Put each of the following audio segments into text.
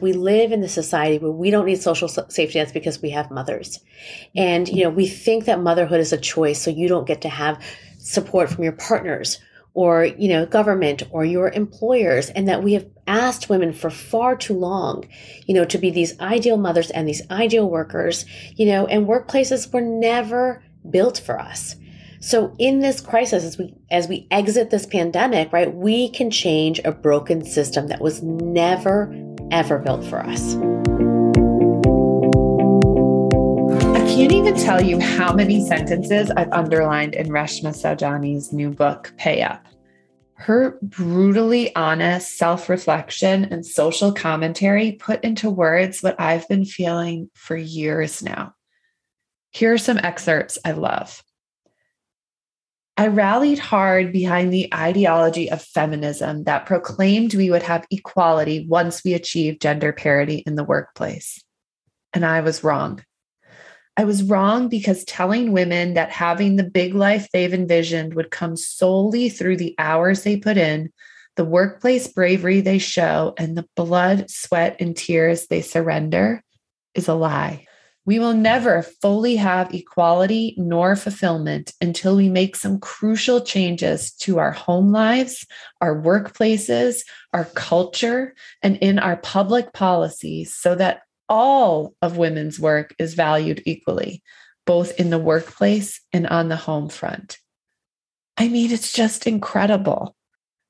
We live in the society where we don't need social safety nets because we have mothers. And, you know, we think that motherhood is a choice, so you don't get to have support from your partners or, you know, government or your employers. And that we have asked women for far too long, you know, to be these ideal mothers and these ideal workers, you know, and workplaces were never built for us. So in this crisis, as we as we exit this pandemic, right, we can change a broken system that was never ever built for us. I can't even tell you how many sentences I've underlined in Reshma Saujani's new book, Pay Up. Her brutally honest self reflection and social commentary put into words what I've been feeling for years now. Here are some excerpts I love. I rallied hard behind the ideology of feminism that proclaimed we would have equality once we achieved gender parity in the workplace. And I was wrong. I was wrong because telling women that having the big life they've envisioned would come solely through the hours they put in, the workplace bravery they show, and the blood, sweat, and tears they surrender is a lie. We will never fully have equality nor fulfillment until we make some crucial changes to our home lives, our workplaces, our culture, and in our public policies so that all of women's work is valued equally, both in the workplace and on the home front. I mean, it's just incredible.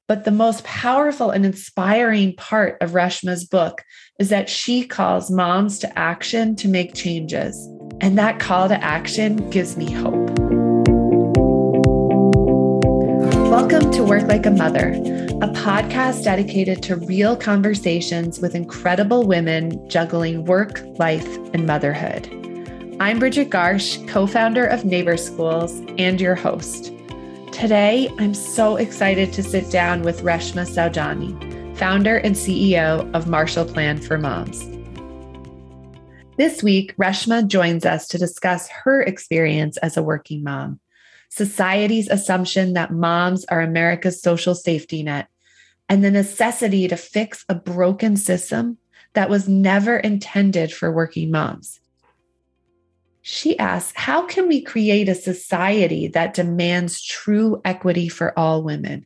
But the most powerful and inspiring part of Reshma's book is that she calls moms to action to make changes. And that call to action gives me hope. Welcome to Work Like a Mother, a podcast dedicated to real conversations with incredible women juggling work, life, and motherhood. I'm Bridget Garsh, co founder of Neighbor Schools, and your host. Today, I'm so excited to sit down with Reshma Saujani, founder and CEO of Marshall Plan for Moms. This week, Reshma joins us to discuss her experience as a working mom, society's assumption that moms are America's social safety net, and the necessity to fix a broken system that was never intended for working moms. She asks, How can we create a society that demands true equity for all women?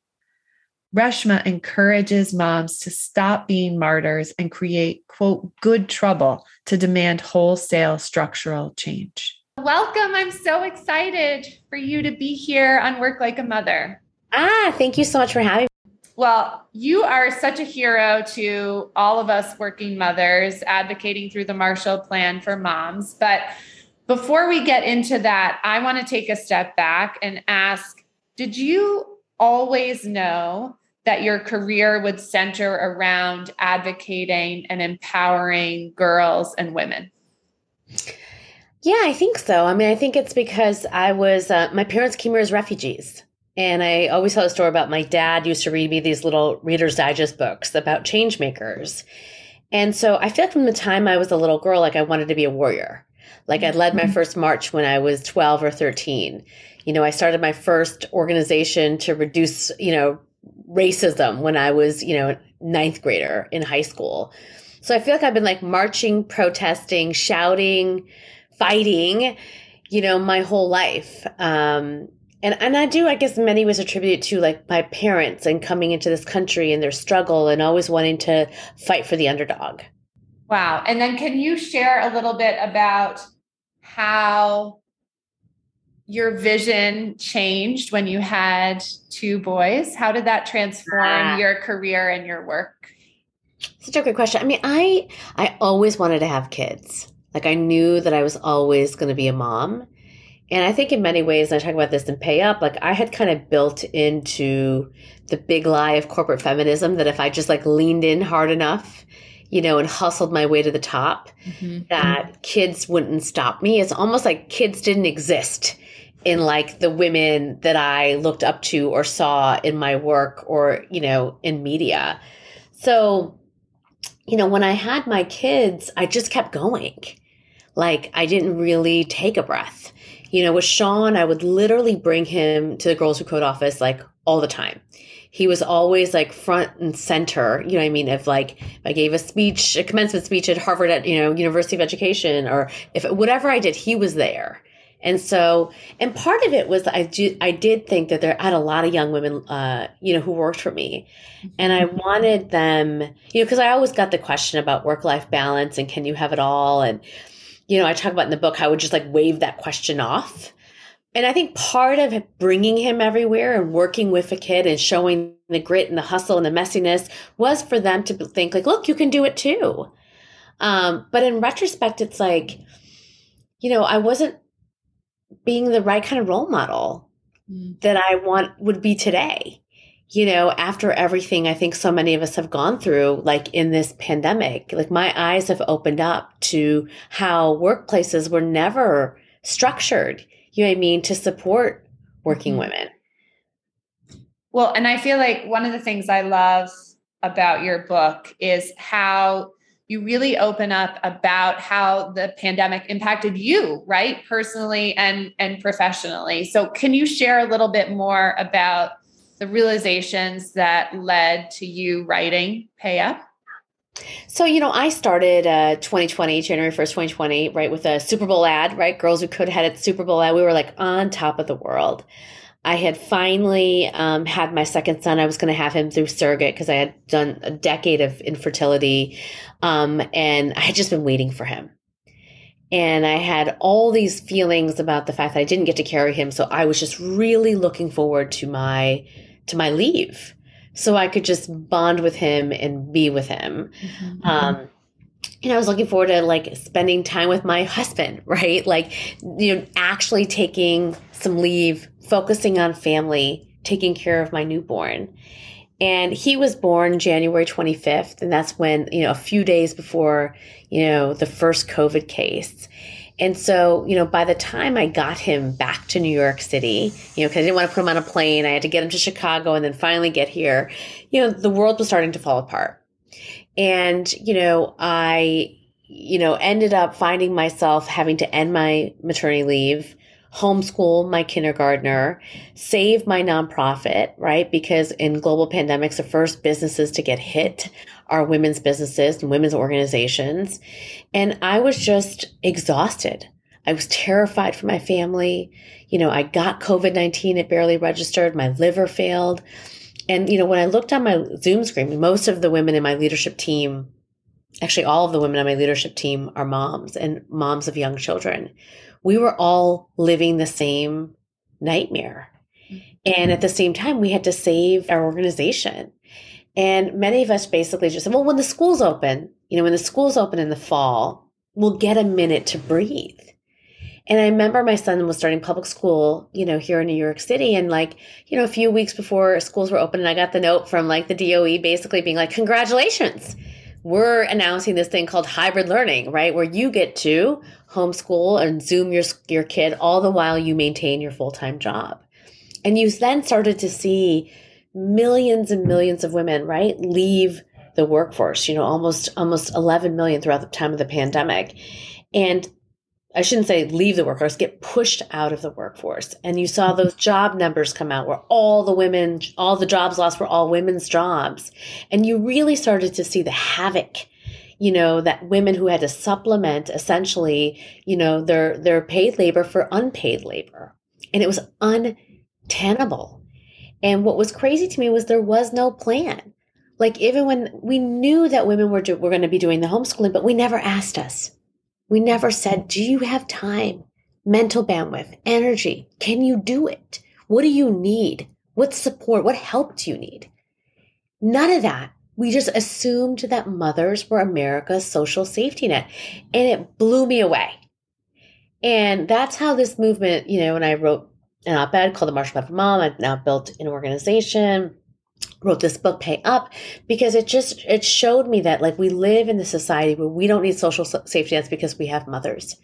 Reshma encourages moms to stop being martyrs and create, quote, good trouble to demand wholesale structural change. Welcome. I'm so excited for you to be here on Work Like a Mother. Ah, thank you so much for having me. Well, you are such a hero to all of us working mothers advocating through the Marshall Plan for Moms. But before we get into that, I want to take a step back and ask Did you always know that your career would center around advocating and empowering girls and women? Yeah, I think so. I mean, I think it's because I was, uh, my parents came here as refugees. And I always tell a story about my dad used to read me these little Reader's Digest books about change makers. And so I feel like from the time I was a little girl, like I wanted to be a warrior. Like I led my mm-hmm. first march when I was 12 or 13. You know, I started my first organization to reduce, you know, racism when I was, you know, ninth grader in high school. So I feel like I've been like marching, protesting, shouting, fighting, you know, my whole life. Um, and and I do, I guess, many was attributed to like my parents and coming into this country and their struggle and always wanting to fight for the underdog. Wow. And then can you share a little bit about how your vision changed when you had two boys? How did that transform ah. your career and your work? Such a good question. I mean, I I always wanted to have kids. Like I knew that I was always going to be a mom. And I think in many ways, and I talk about this in Pay Up, like I had kind of built into the big lie of corporate feminism that if I just like leaned in hard enough you know, and hustled my way to the top, mm-hmm. that kids wouldn't stop me. It's almost like kids didn't exist in like the women that I looked up to or saw in my work or, you know, in media. So, you know, when I had my kids, I just kept going. Like I didn't really take a breath. You know, with Sean, I would literally bring him to the Girls Who Code office like all the time he was always like front and center, you know what I mean? If like if I gave a speech, a commencement speech at Harvard at, you know, University of Education or if whatever I did, he was there. And so, and part of it was I do, I did think that there I had a lot of young women, uh, you know, who worked for me, and I wanted them, you know, because I always got the question about work life balance and can you have it all, and you know, I talk about in the book how I would just like wave that question off, and I think part of bringing him everywhere and working with a kid and showing the grit and the hustle and the messiness was for them to think like, look, you can do it too. Um, but in retrospect, it's like, you know, I wasn't being the right kind of role model mm. that I want would be today. You know, after everything I think so many of us have gone through, like in this pandemic, like my eyes have opened up to how workplaces were never structured you know what I mean, to support working mm-hmm. women. Well, and I feel like one of the things I love about your book is how you really open up about how the pandemic impacted you, right? Personally and and professionally. So can you share a little bit more about the realizations that led to you writing Pay Up? So, you know, I started uh, 2020, January 1st, 2020, right, with a Super Bowl ad, right? Girls Who Code had a Super Bowl ad. We were like on top of the world. I had finally um, had my second son. I was going to have him through surrogate because I had done a decade of infertility. Um, and I had just been waiting for him. And I had all these feelings about the fact that I didn't get to carry him. So I was just really looking forward to my to my leave so I could just bond with him and be with him. Mm-hmm. Um, and I was looking forward to like spending time with my husband, right? Like, you know, actually taking some leave, focusing on family, taking care of my newborn. And he was born January 25th. And that's when, you know, a few days before, you know, the first COVID case. And so, you know, by the time I got him back to New York City, you know, because I didn't want to put him on a plane, I had to get him to Chicago and then finally get here, you know, the world was starting to fall apart. And, you know, I, you know, ended up finding myself having to end my maternity leave, homeschool my kindergartner, save my nonprofit, right? Because in global pandemics, the first businesses to get hit are women's businesses and women's organizations. And I was just exhausted. I was terrified for my family. You know, I got COVID 19, it barely registered, my liver failed. And, you know, when I looked on my Zoom screen, most of the women in my leadership team, actually, all of the women on my leadership team are moms and moms of young children. We were all living the same nightmare. Mm-hmm. And at the same time, we had to save our organization. And many of us basically just said, well, when the schools open, you know, when the schools open in the fall, we'll get a minute to breathe. And I remember my son was starting public school, you know, here in New York City. And like, you know, a few weeks before schools were open, and I got the note from like the DOE basically being like, congratulations. We're announcing this thing called hybrid learning, right? Where you get to homeschool and Zoom your, your kid all the while you maintain your full time job. And you then started to see millions and millions of women, right, leave the workforce, you know, almost almost 11 million throughout the time of the pandemic. And I shouldn't say leave the workforce, get pushed out of the workforce. And you saw those job numbers come out where all the women, all the jobs lost were all women's jobs. And you really started to see the havoc, you know, that women who had to supplement essentially, you know, their their paid labor for unpaid labor. And it was untenable. And what was crazy to me was there was no plan. Like even when we knew that women were do, were going to be doing the homeschooling, but we never asked us. We never said, "Do you have time, mental bandwidth, energy? Can you do it? What do you need? What support? What help do you need?" None of that. We just assumed that mothers were America's social safety net, and it blew me away. And that's how this movement, you know, when I wrote an op-ed called the Marshall Plan for Mom. I've now built an organization, wrote this book, Pay Up, because it just it showed me that like we live in a society where we don't need social safety nets because we have mothers,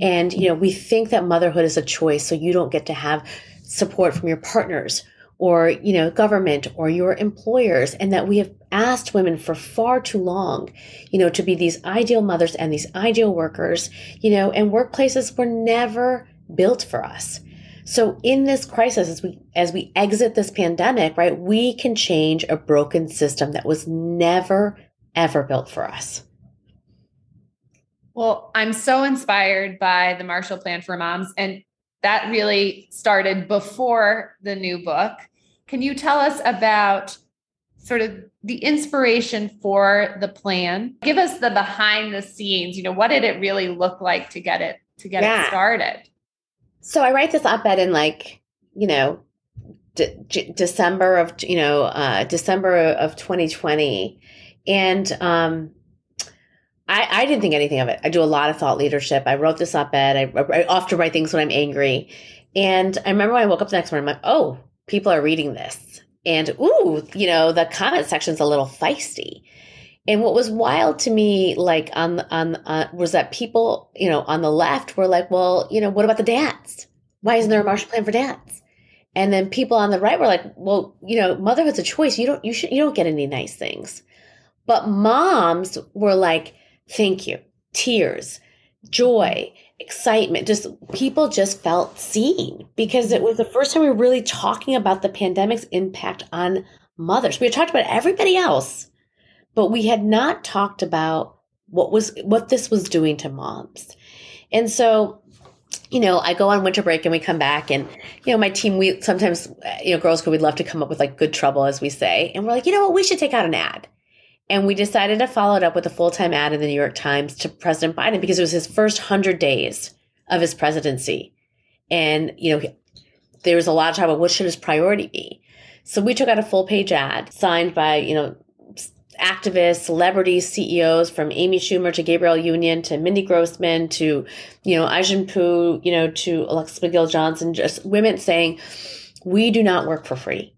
and you know we think that motherhood is a choice, so you don't get to have support from your partners or you know government or your employers and that we have asked women for far too long you know to be these ideal mothers and these ideal workers you know and workplaces were never built for us So in this crisis, as we as we exit this pandemic, right, we can change a broken system that was never ever built for us. Well, I'm so inspired by the Marshall Plan for Moms, and that really started before the new book. Can you tell us about sort of the inspiration for the plan? Give us the behind the scenes. You know, what did it really look like to get it to get yeah. it started? So I write this op-ed in like, you know, de- December of you know uh, December of 2020, and um, I, I didn't think anything of it. I do a lot of thought leadership. I wrote this op-ed. I, I often write things when I'm angry, and I remember when I woke up the next morning, I'm like, oh, people are reading this, and ooh, you know, the comment section's a little feisty. And what was wild to me, like on on uh, was that people, you know, on the left were like, well, you know, what about the dads? Why isn't there a Marshall Plan for dads? And then people on the right were like, well, you know, motherhood's a choice. You don't you should you don't get any nice things. But moms were like, thank you, tears, joy, excitement. Just people just felt seen because it was the first time we were really talking about the pandemic's impact on mothers. We had talked about everybody else but we had not talked about what was what this was doing to moms. And so, you know, I go on winter break and we come back and, you know, my team, we sometimes, you know, girls we'd love to come up with like good trouble, as we say. And we're like, you know what, we should take out an ad. And we decided to follow it up with a full time ad in the New York Times to President Biden because it was his first 100 days of his presidency. And, you know, there was a lot of talk about what should his priority be. So we took out a full page ad signed by, you know, activists, celebrities, CEOs from Amy Schumer to Gabrielle Union to Mindy Grossman to, you know, Ai-jen Poo, you know, to Alexis McGill Johnson, just women saying, we do not work for free.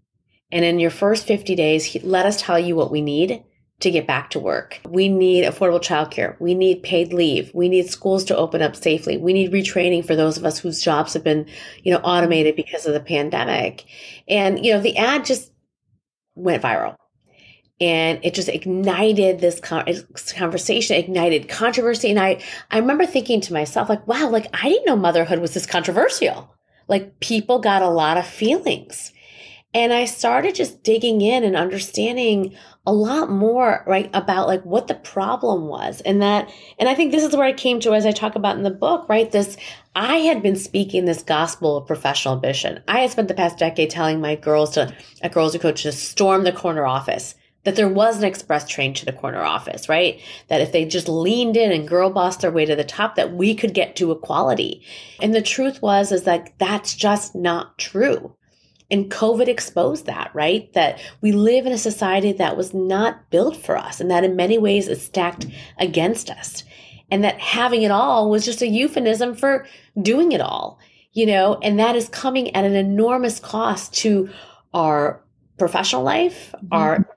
And in your first 50 days, let us tell you what we need to get back to work. We need affordable childcare. We need paid leave. We need schools to open up safely. We need retraining for those of us whose jobs have been, you know, automated because of the pandemic. And, you know, the ad just went viral and it just ignited this conversation ignited controversy. And i i remember thinking to myself like wow like i didn't know motherhood was this controversial. Like people got a lot of feelings. And i started just digging in and understanding a lot more right about like what the problem was. And that and i think this is where i came to as i talk about in the book right this i had been speaking this gospel of professional ambition. I had spent the past decade telling my girls to a Girls Who Code to storm the corner office that there was an express train to the corner office, right? That if they just leaned in and girl bossed their way to the top, that we could get to equality. And the truth was, is that that's just not true. And COVID exposed that, right? That we live in a society that was not built for us and that in many ways is stacked against us. And that having it all was just a euphemism for doing it all, you know, and that is coming at an enormous cost to our professional life, mm-hmm. our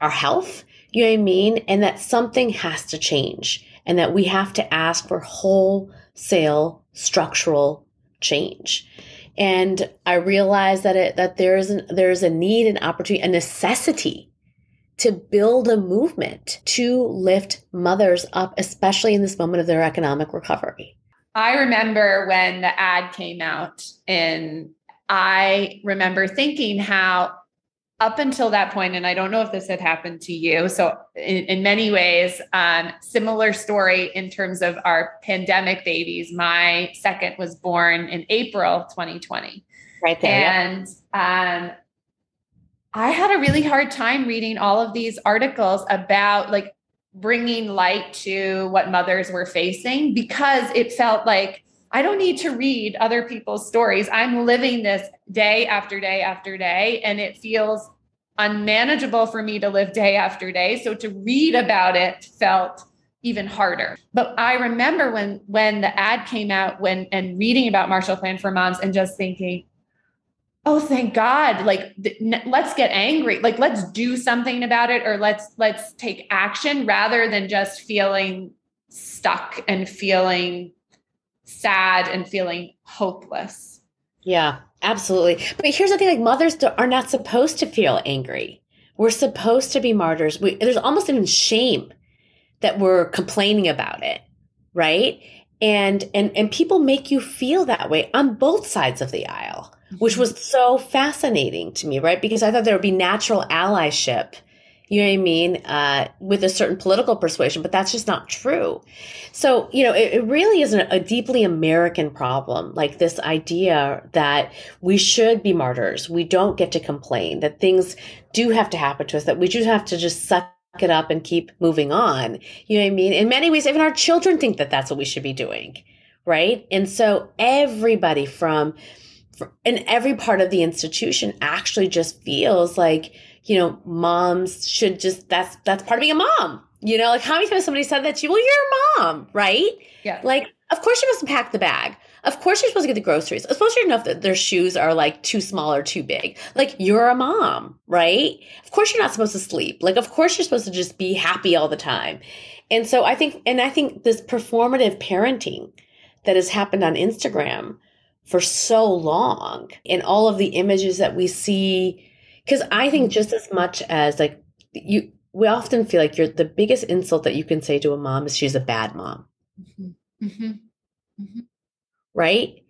our health, you know what I mean? And that something has to change and that we have to ask for wholesale structural change. And I realize that it that there's an there's a need, an opportunity, a necessity to build a movement to lift mothers up, especially in this moment of their economic recovery. I remember when the ad came out, and I remember thinking how up until that point, and I don't know if this had happened to you. So, in, in many ways, um, similar story in terms of our pandemic babies. My second was born in April 2020. Right there. And um, I had a really hard time reading all of these articles about like bringing light to what mothers were facing because it felt like I don't need to read other people's stories. I'm living this day after day after day, and it feels unmanageable for me to live day after day. So to read about it felt even harder. But I remember when when the ad came out when and reading about Marshall Plan for Moms and just thinking, oh thank God, like th- let's get angry. Like let's do something about it or let's let's take action rather than just feeling stuck and feeling sad and feeling hopeless. Yeah, absolutely. But here's the thing like mothers are not supposed to feel angry. We're supposed to be martyrs. We, there's almost even shame that we're complaining about it, right? And and and people make you feel that way on both sides of the aisle. which mm-hmm. was so fascinating to me, right? Because I thought there would be natural allyship you know what I mean? Uh, with a certain political persuasion, but that's just not true. So, you know, it, it really is a, deeply American problem, like this idea that we should be martyrs. We don't get to complain, that things do have to happen to us, that we just have to just suck it up and keep moving on. You know what I mean? In many ways, even our children think that that's what we should be doing, right? And so everybody from, in every part of the institution actually just feels like, you know, moms should just that's that's part of being a mom. You know, like how many times somebody said that to you? Well, you're a mom, right? Yeah. Like, of course you're supposed to pack the bag. Of course you're supposed to get the groceries. Of course you know that their shoes are like too small or too big. Like you're a mom, right? Of course you're not supposed to sleep. Like of course you're supposed to just be happy all the time. And so I think and I think this performative parenting that has happened on Instagram for so long and all of the images that we see because I think just as much as like you, we often feel like you're the biggest insult that you can say to a mom is she's a bad mom. Mm-hmm. Mm-hmm. Mm-hmm. Right.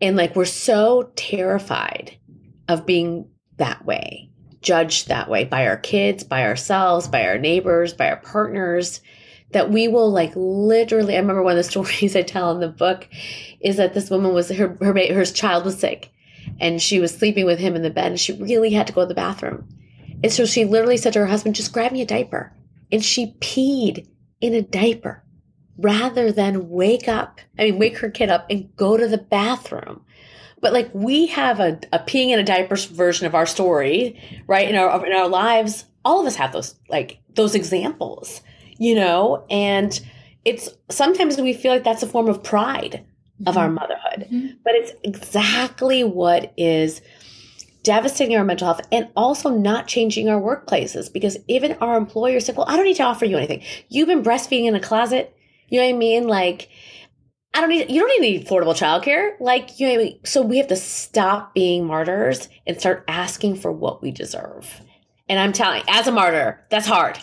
And like we're so terrified of being that way, judged that way by our kids, by ourselves, by our neighbors, by our partners, that we will like literally. I remember one of the stories I tell in the book is that this woman was her her her child was sick and she was sleeping with him in the bed and she really had to go to the bathroom. And so she literally said to her husband, just grab me a diaper. And she peed in a diaper rather than wake up, I mean, wake her kid up and go to the bathroom. But like we have a, a peeing in a diaper version of our story, right? In our, in our lives, all of us have those, like those examples, you know, and it's sometimes we feel like that's a form of pride mm-hmm. of our mm-hmm. motherhood. Mm-hmm. But it's exactly what is devastating our mental health and also not changing our workplaces because even our employers say, well, I don't need to offer you anything. You've been breastfeeding in a closet. You know what I mean? Like, I don't need, you don't need affordable childcare. Like, you know, I mean? so we have to stop being martyrs and start asking for what we deserve. And I'm telling, as a martyr, that's hard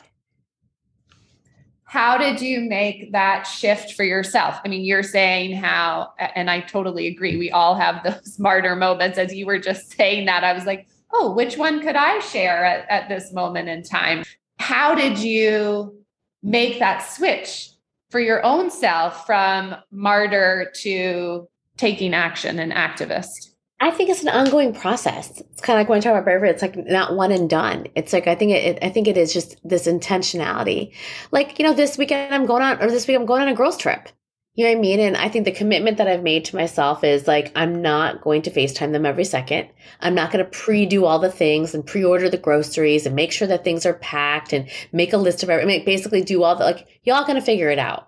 how did you make that shift for yourself? I mean, you're saying how, and I totally agree. We all have those martyr moments. As you were just saying that, I was like, oh, which one could I share at, at this moment in time? How did you make that switch for your own self from martyr to taking action and activist? I think it's an ongoing process. It's kind of like when I talk about bravery, it's like not one and done. It's like I think it, I think it is just this intentionality. Like you know, this weekend I'm going on, or this week I'm going on a girls trip. You know what I mean? And I think the commitment that I've made to myself is like I'm not going to FaceTime them every second. I'm not going to pre-do all the things and pre-order the groceries and make sure that things are packed and make a list of everything. Mean, basically do all the like y'all going to figure it out.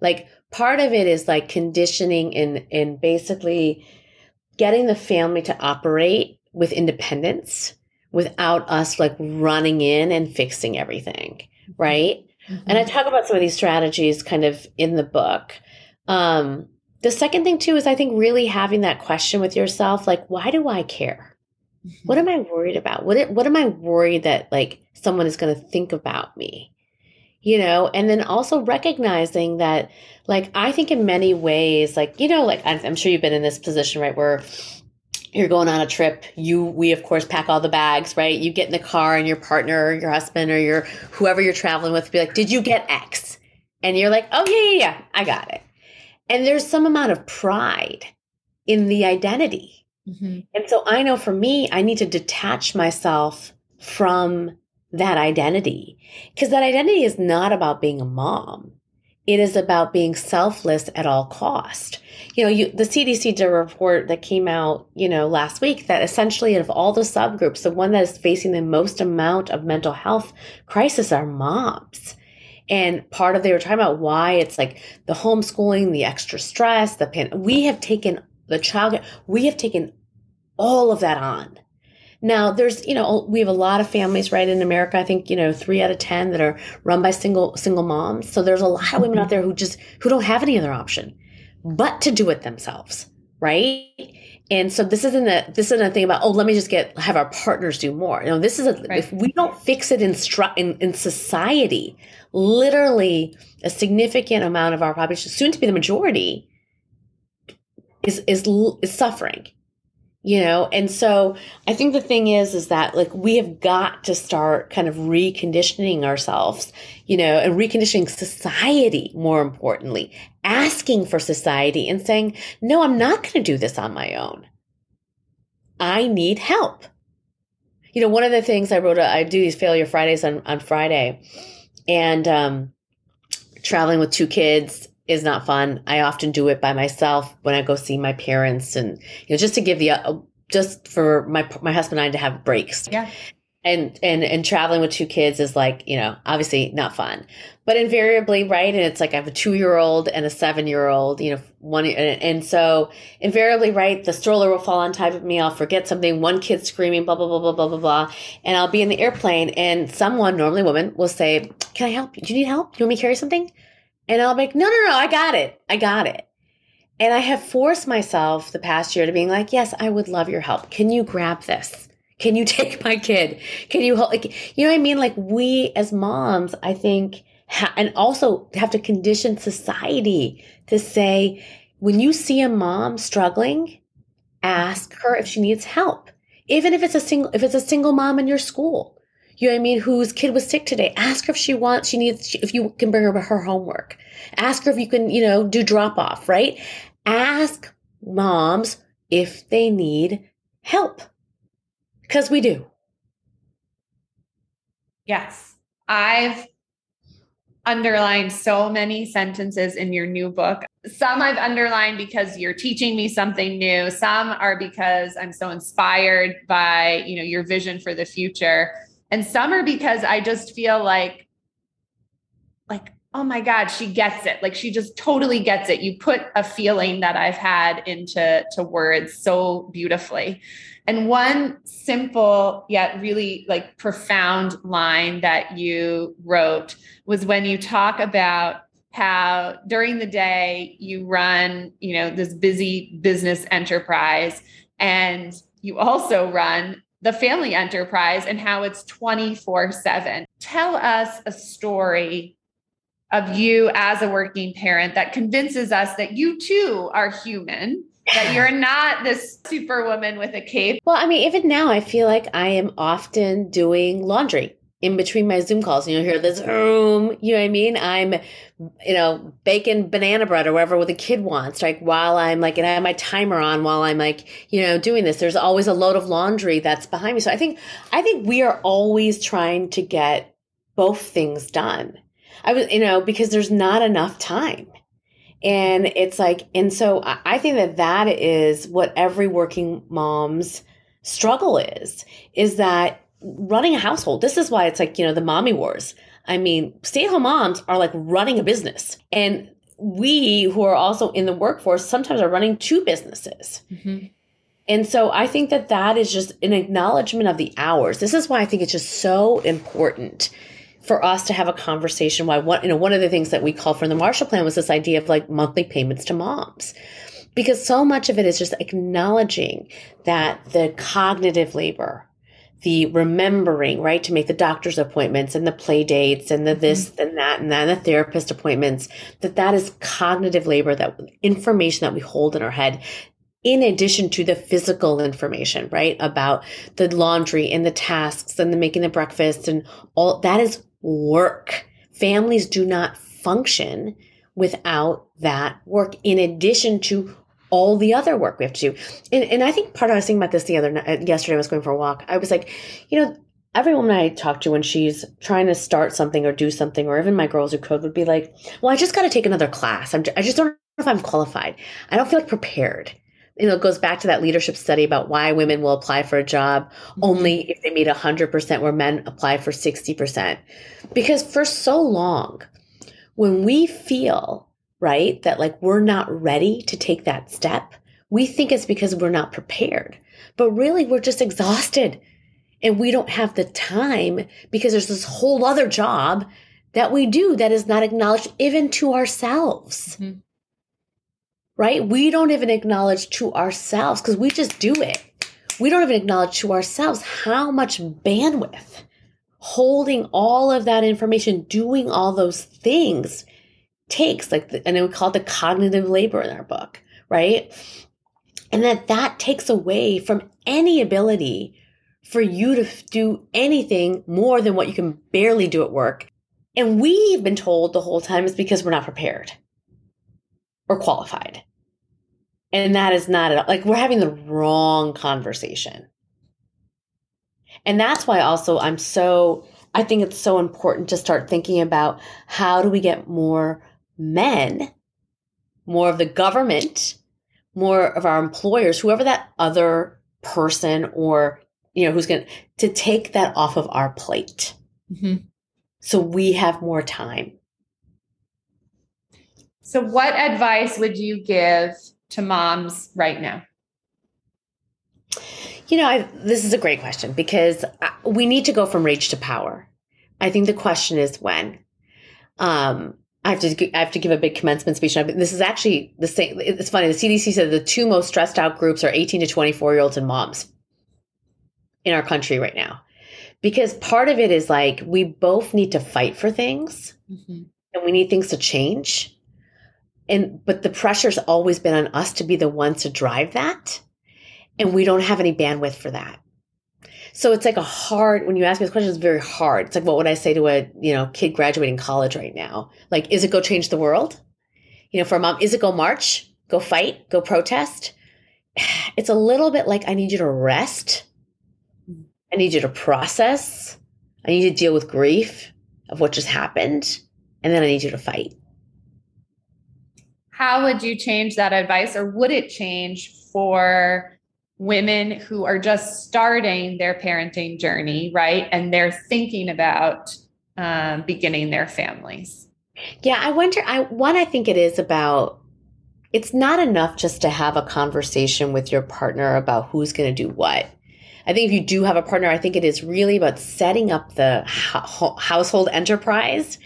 Like part of it is like conditioning and and basically getting the family to operate with independence without us like running in and fixing everything, right? Mm-hmm. And I talk about some of these strategies kind of in the book. Um, the second thing too is I think really having that question with yourself, like, why do I care? Mm-hmm. What am I worried about? What what am I worried that like someone is going to think about me? You know, and then also recognizing that like i think in many ways like you know like i'm sure you've been in this position right where you're going on a trip you we of course pack all the bags right? You get in the car and your partner or your husband or your whoever you're traveling with be like did you get x? And you're like oh yeah yeah yeah i got it. And there's some amount of pride in the identity. Mm-hmm. and so i know for me i need to detach myself from that identity because that identity is not about being a mom it is about being selfless at all cost. You know, you, the CDC did a report that came out, you know, last week that essentially of all the subgroups, the one that is facing the most amount of mental health crisis are moms. And part of they were talking about why it's like the homeschooling, the extra stress, the pain. We have taken the child, we have taken all of that on now, there's, you know, we have a lot of families, right, in America. I think, you know, three out of 10 that are run by single, single moms. So there's a lot of women out there who just, who don't have any other option but to do it themselves, right? And so this isn't a, this isn't a thing about, oh, let me just get, have our partners do more. You know, this is a, right. if we don't fix it in, stru- in, in society, literally a significant amount of our population, soon to be the majority, is, is, is suffering you know? And so i think the thing is is that like we have got to start kind of reconditioning ourselves you know and reconditioning society more importantly asking for society and saying no i'm not going to do this on my own. I need help. You know one of the things i wrote i do these failure fridays on on friday and um traveling with two kids is not fun. I often do it by myself when I go see my parents, and you know, just to give the uh, just for my my husband and I to have breaks. Yeah. And and and traveling with two kids is like you know obviously not fun, but invariably right. And it's like I have a two year old and a seven year old. You know one and, and so invariably right. The stroller will fall on top of me. I'll forget something. One kid screaming blah blah blah blah blah blah blah, and I'll be in the airplane and someone normally woman will say, "Can I help? Do you need help? Do you want me to carry something?" And I'll be like, no, no, no, I got it. I got it. And I have forced myself the past year to being like, yes, I would love your help. Can you grab this? Can you take my kid? Can you help? Like, you know what I mean? Like we as moms, I think, ha- and also have to condition society to say, when you see a mom struggling, ask her if she needs help. Even if it's a single, if it's a single mom in your school, you know what I mean, whose kid was sick today. Ask her if she wants, she needs, if you can bring her her homework. Ask her if you can, you know, do drop off, right? Ask moms if they need help. Because we do. Yes. I've underlined so many sentences in your new book. Some I've underlined because you're teaching me something new. Some are because I'm so inspired by, you know, your vision for the future. And some are because I just feel like like oh my god she gets it. Like she just totally gets it. You put a feeling that i've had into to words so beautifully. And one simple yet really like profound line that you wrote was when you talk about how during the day you run you know this busy business enterprise and you also run the family enterprise and how it's 24 7 tell us a story of you as a working parent that convinces us that you too are human that you're not this superwoman with a cape. Well, I mean, even now, I feel like I am often doing laundry in between my Zoom calls. And you'll hear this room, you know what I mean? I'm, you know, baking banana bread or whatever what the kid wants, like while I'm like, and I have my timer on while I'm like, you know, doing this. There's always a load of laundry that's behind me. So I think, I think we are always trying to get both things done. I was, you know, because there's not enough time. And it's like, and so I think that that is what every working mom's struggle is, is that running a household. This is why it's like, you know, the mommy wars. I mean, stay at home moms are like running a business. And we who are also in the workforce sometimes are running two businesses. Mm-hmm. And so I think that that is just an acknowledgement of the hours. This is why I think it's just so important for us to have a conversation why one you know one of the things that we call from the Marshall Plan was this idea of like monthly payments to moms. Because so much of it is just acknowledging that the cognitive labor, the remembering, right, to make the doctor's appointments and the play dates and the this mm-hmm. and that and then the therapist appointments, that that is cognitive labor, that information that we hold in our head in addition to the physical information, right? About the laundry and the tasks and the making the breakfast and all that is work. Families do not function without that work in addition to all the other work we have to do. And, and I think part of I was thinking about this the other night, yesterday I was going for a walk. I was like, you know, every woman I talk to when she's trying to start something or do something, or even my girls who code would be like, well, I just got to take another class. I'm, I just don't know if I'm qualified. I don't feel like prepared you know, it goes back to that leadership study about why women will apply for a job mm-hmm. only if they meet 100% where men apply for 60%. Because for so long, when we feel, right, that like we're not ready to take that step, we think it's because we're not prepared. But really, we're just exhausted and we don't have the time because there's this whole other job that we do that is not acknowledged even to ourselves. Mm-hmm right? We don't even acknowledge to ourselves because we just do it. We don't even acknowledge to ourselves how much bandwidth holding all of that information, doing all those things takes. Like, the, and then we call it the cognitive labor in our book, right? And that that takes away from any ability for you to do anything more than what you can barely do at work. And we've been told the whole time is because we're not prepared or qualified. And that is not at all like we're having the wrong conversation. And that's why also I'm so, I think it's so important to start thinking about how do we get more men, more of the government, more of our employers, whoever that other person or, you know, who's going to take that off of our plate. Mm-hmm. So we have more time. So, what advice would you give to moms right now? You know, I, this is a great question because we need to go from rage to power. I think the question is when. Um, I have to I have to give a big commencement speech. This is actually the same. It's funny. The CDC said the two most stressed out groups are 18 to 24 year olds and moms in our country right now, because part of it is like we both need to fight for things, mm-hmm. and we need things to change and but the pressure's always been on us to be the ones to drive that and we don't have any bandwidth for that so it's like a hard when you ask me this question it's very hard. It's like what would i say to a you know kid graduating college right now? Like is it go change the world? You know for a mom is it go march? Go fight? Go protest? It's a little bit like i need you to rest. I need you to process. I need you to deal with grief of what just happened. And then i need you to fight. How would you change that advice or would it change for women who are just starting their parenting journey, right? And they're thinking about um, beginning their families? Yeah, I wonder. I one, I think it is about. It's not enough just to have a conversation with your partner about who's going to do what. I think if you do have a partner, I think it is really about setting up the ho- household enterprise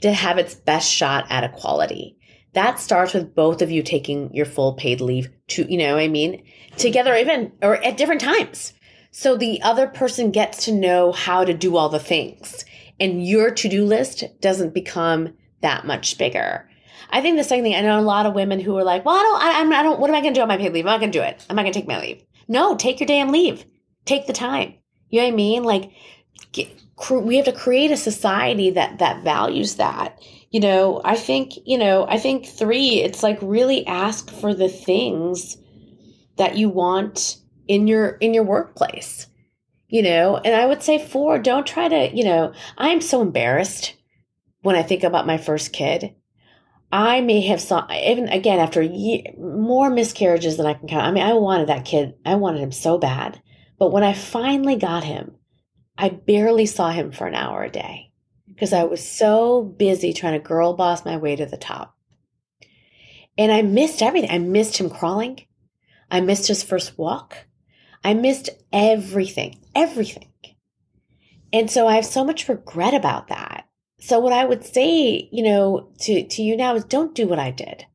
to have its best shot at equality that starts with both of you taking your full paid leave to, you know, I mean, together even or at different times. So the other person gets to know how to do all the things and your to-do list doesn't become that much bigger. I think the second thing, I know a lot of women who are like, well, I don't, I, I'm, I don't, what am I going to do on my paid leave? I'm not going to do it. I'm not going to take my leave. No, take your damn leave. Take the time. You know what I mean? Like, get, we have to create a society that, that values that you know, I think, you know, I think three, it's like really ask for the things that you want in your in your workplace. You know, and I would say four, don't try to, you know, I'm so embarrassed when I think about my first kid. I may have saw even again after year, more miscarriages than I can count. I mean, I wanted that kid. I wanted him so bad. But when I finally got him, I barely saw him for an hour a day because I was so busy trying to girl boss my way to the top. And I missed everything. I missed him crawling. I missed his first walk. I missed everything, everything. And so I have so much regret about that. So what I would say, you know, to, to you now is don't do what I did.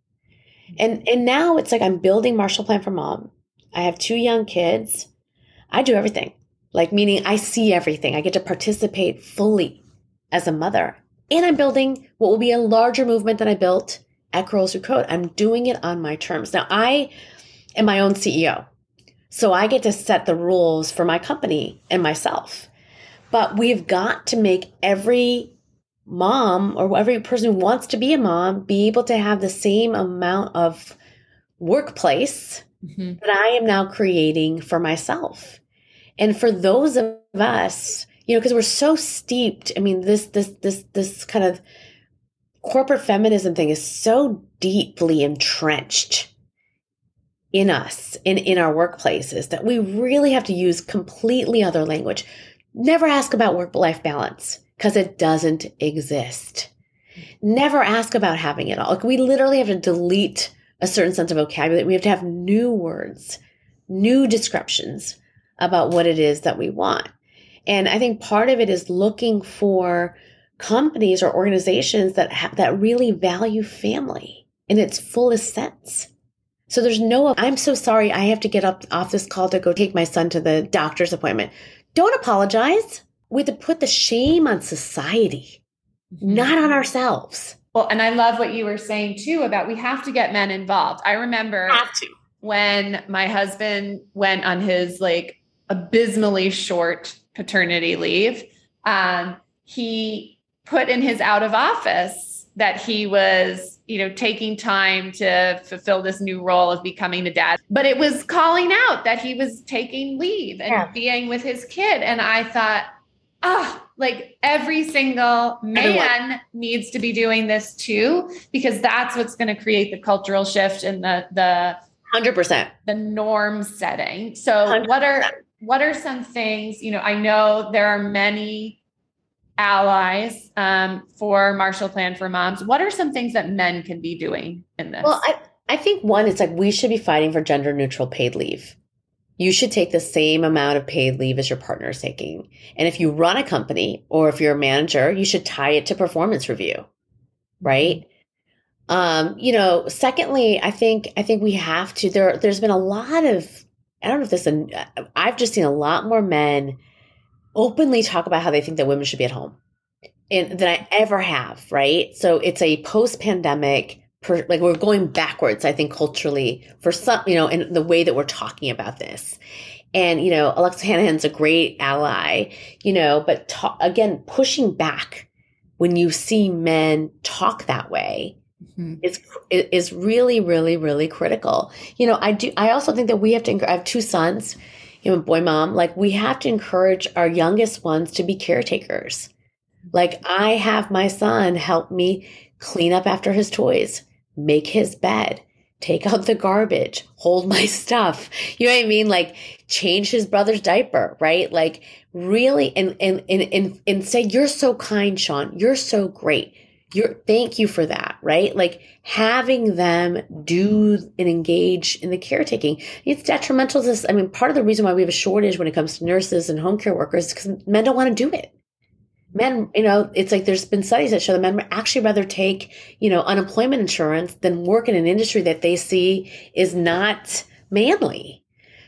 And mm-hmm. and now it's like I'm building Marshall Plan for Mom. I have two young kids. I do everything. Like meaning I see everything. I get to participate fully as a mother. And I'm building what will be a larger movement than I built at Girls Who Code. I'm doing it on my terms. Now, I am my own CEO. So I get to set the rules for my company and myself. But we've got to make every mom or every person who wants to be a mom be able to have the same amount of workplace mm-hmm. that I am now creating for myself. And for those of us you know, because we're so steeped. I mean, this this this this kind of corporate feminism thing is so deeply entrenched in us in in our workplaces that we really have to use completely other language. Never ask about work life balance because it doesn't exist. Never ask about having it all. Like we literally have to delete a certain sense of vocabulary. We have to have new words new descriptions about what it is that we want and I think part of it is looking for companies or organizations that ha- that really value family in its fullest sense. So there's no I'm so sorry I have to get up off this call to go take my son to the doctor's appointment. Don't apologize. We have to put the shame on society, mm-hmm. not on ourselves. Well, and I love what you were saying too about we have to get men involved. I remember have to when my husband went on his like abysmally short paternity leave, um, he put in his out of office that he was, you know, taking time to fulfill this new role of becoming a dad. But it was calling out that he was taking leave and yeah. being with his kid. And I thought, ah, oh, like every single man needs to be doing this too, because that's what's going to create the cultural shift and the the hundred percent the norm setting. So 100%. what are what are some things? You know, I know there are many allies um, for Marshall Plan for Moms. What are some things that men can be doing in this? Well, I, I think one, it's like we should be fighting for gender neutral paid leave. You should take the same amount of paid leave as your partner is taking. And if you run a company or if you're a manager, you should tie it to performance review, right? Um, you know, secondly, I think I think we have to there there's been a lot of I don't know if this is, uh, I've just seen a lot more men openly talk about how they think that women should be at home and than I ever have, right? So it's a post-pandemic like we're going backwards, I think culturally for some, you know, in the way that we're talking about this. And you know, Alexis Ohanian's a great ally, you know, but ta- again, pushing back when you see men talk that way mm-hmm. is is really, really, really critical. You know, I do. I also think that we have to. I have two sons you know, boy mom, like we have to encourage our youngest ones to be caretakers. Like I have my son help me clean up after his toys, make his bed, take out the garbage, hold my stuff. You know what I mean? Like change his brother's diaper, right? Like really and and and and, and say, You're so kind, Sean. You're so great you're thank you for that right? Like having them do and engage in the caretaking it's detrimental to this i mean part of the reason why we have a shortage when it comes to nurses and home care workers because men don't want to do it. Men you know it's like there's been studies that show that men actually rather take you know unemployment insurance than work in an industry that they see is not manly.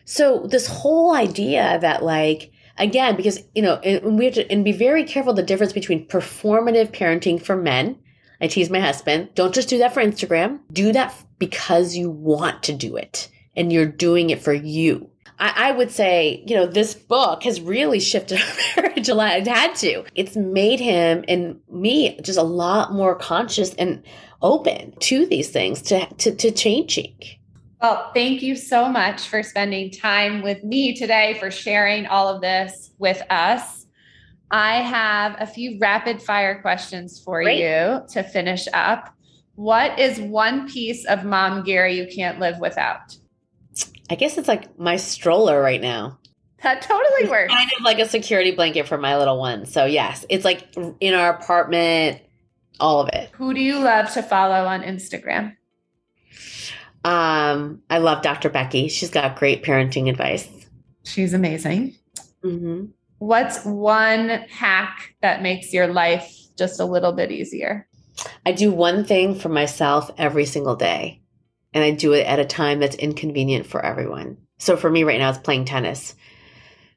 So this whole idea that like again because you know and we have to and be very careful the difference between performative parenting for men i tease my husband don't just do that for instagram do that because you want to do it and you're doing it for you I, I would say, you know, this book has really shifted our marriage a lot. It had to. It's made him and me just a lot more conscious and open to these things, to to, to changing. Well, thank you so much for spending time with me today, for sharing all of this with us. I have a few rapid fire questions for Great. you to finish up. What is one piece of mom gear you can't live without? I guess it's like my stroller right now. That totally it's works. Kind of like a security blanket for my little one. So, yes, it's like in our apartment, all of it. Who do you love to follow on Instagram? Um, I love Dr. Becky. She's got great parenting advice. She's amazing. Mm-hmm. What's one hack that makes your life just a little bit easier? I do one thing for myself every single day, and I do it at a time that's inconvenient for everyone. So for me right now, it's playing tennis.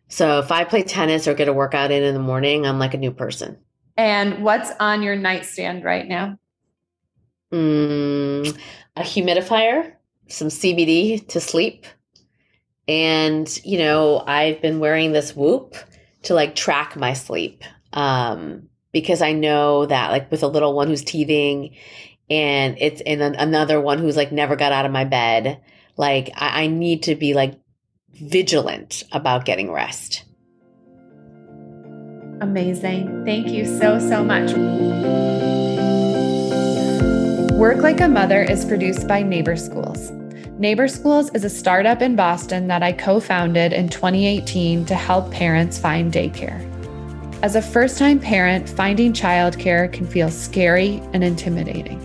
So if I play tennis or get a workout in in the morning, I'm like a new person. And what's on your nightstand right now? Mm, a humidifier, some CBD to sleep. And, you know, I've been wearing this Whoop to like track my sleep. Um, because I know that like with a little one who's teething and it's in another one who's like never got out of my bed, like I, I need to be like vigilant about getting rest. Amazing. Thank you so, so much. Work Like a Mother is produced by Neighbor Schools. Neighbor Schools is a startup in Boston that I co founded in 2018 to help parents find daycare. As a first time parent, finding childcare can feel scary and intimidating.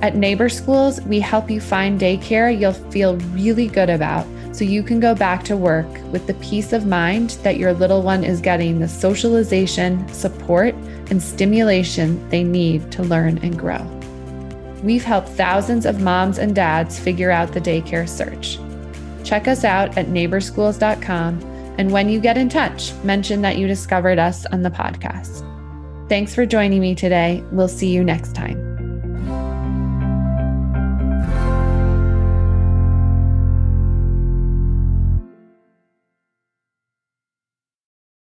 At Neighbor Schools, we help you find daycare you'll feel really good about so you can go back to work with the peace of mind that your little one is getting the socialization, support, and stimulation they need to learn and grow. We've helped thousands of moms and dads figure out the daycare search. Check us out at neighborschools.com, and when you get in touch, mention that you discovered us on the podcast. Thanks for joining me today. We'll see you next time.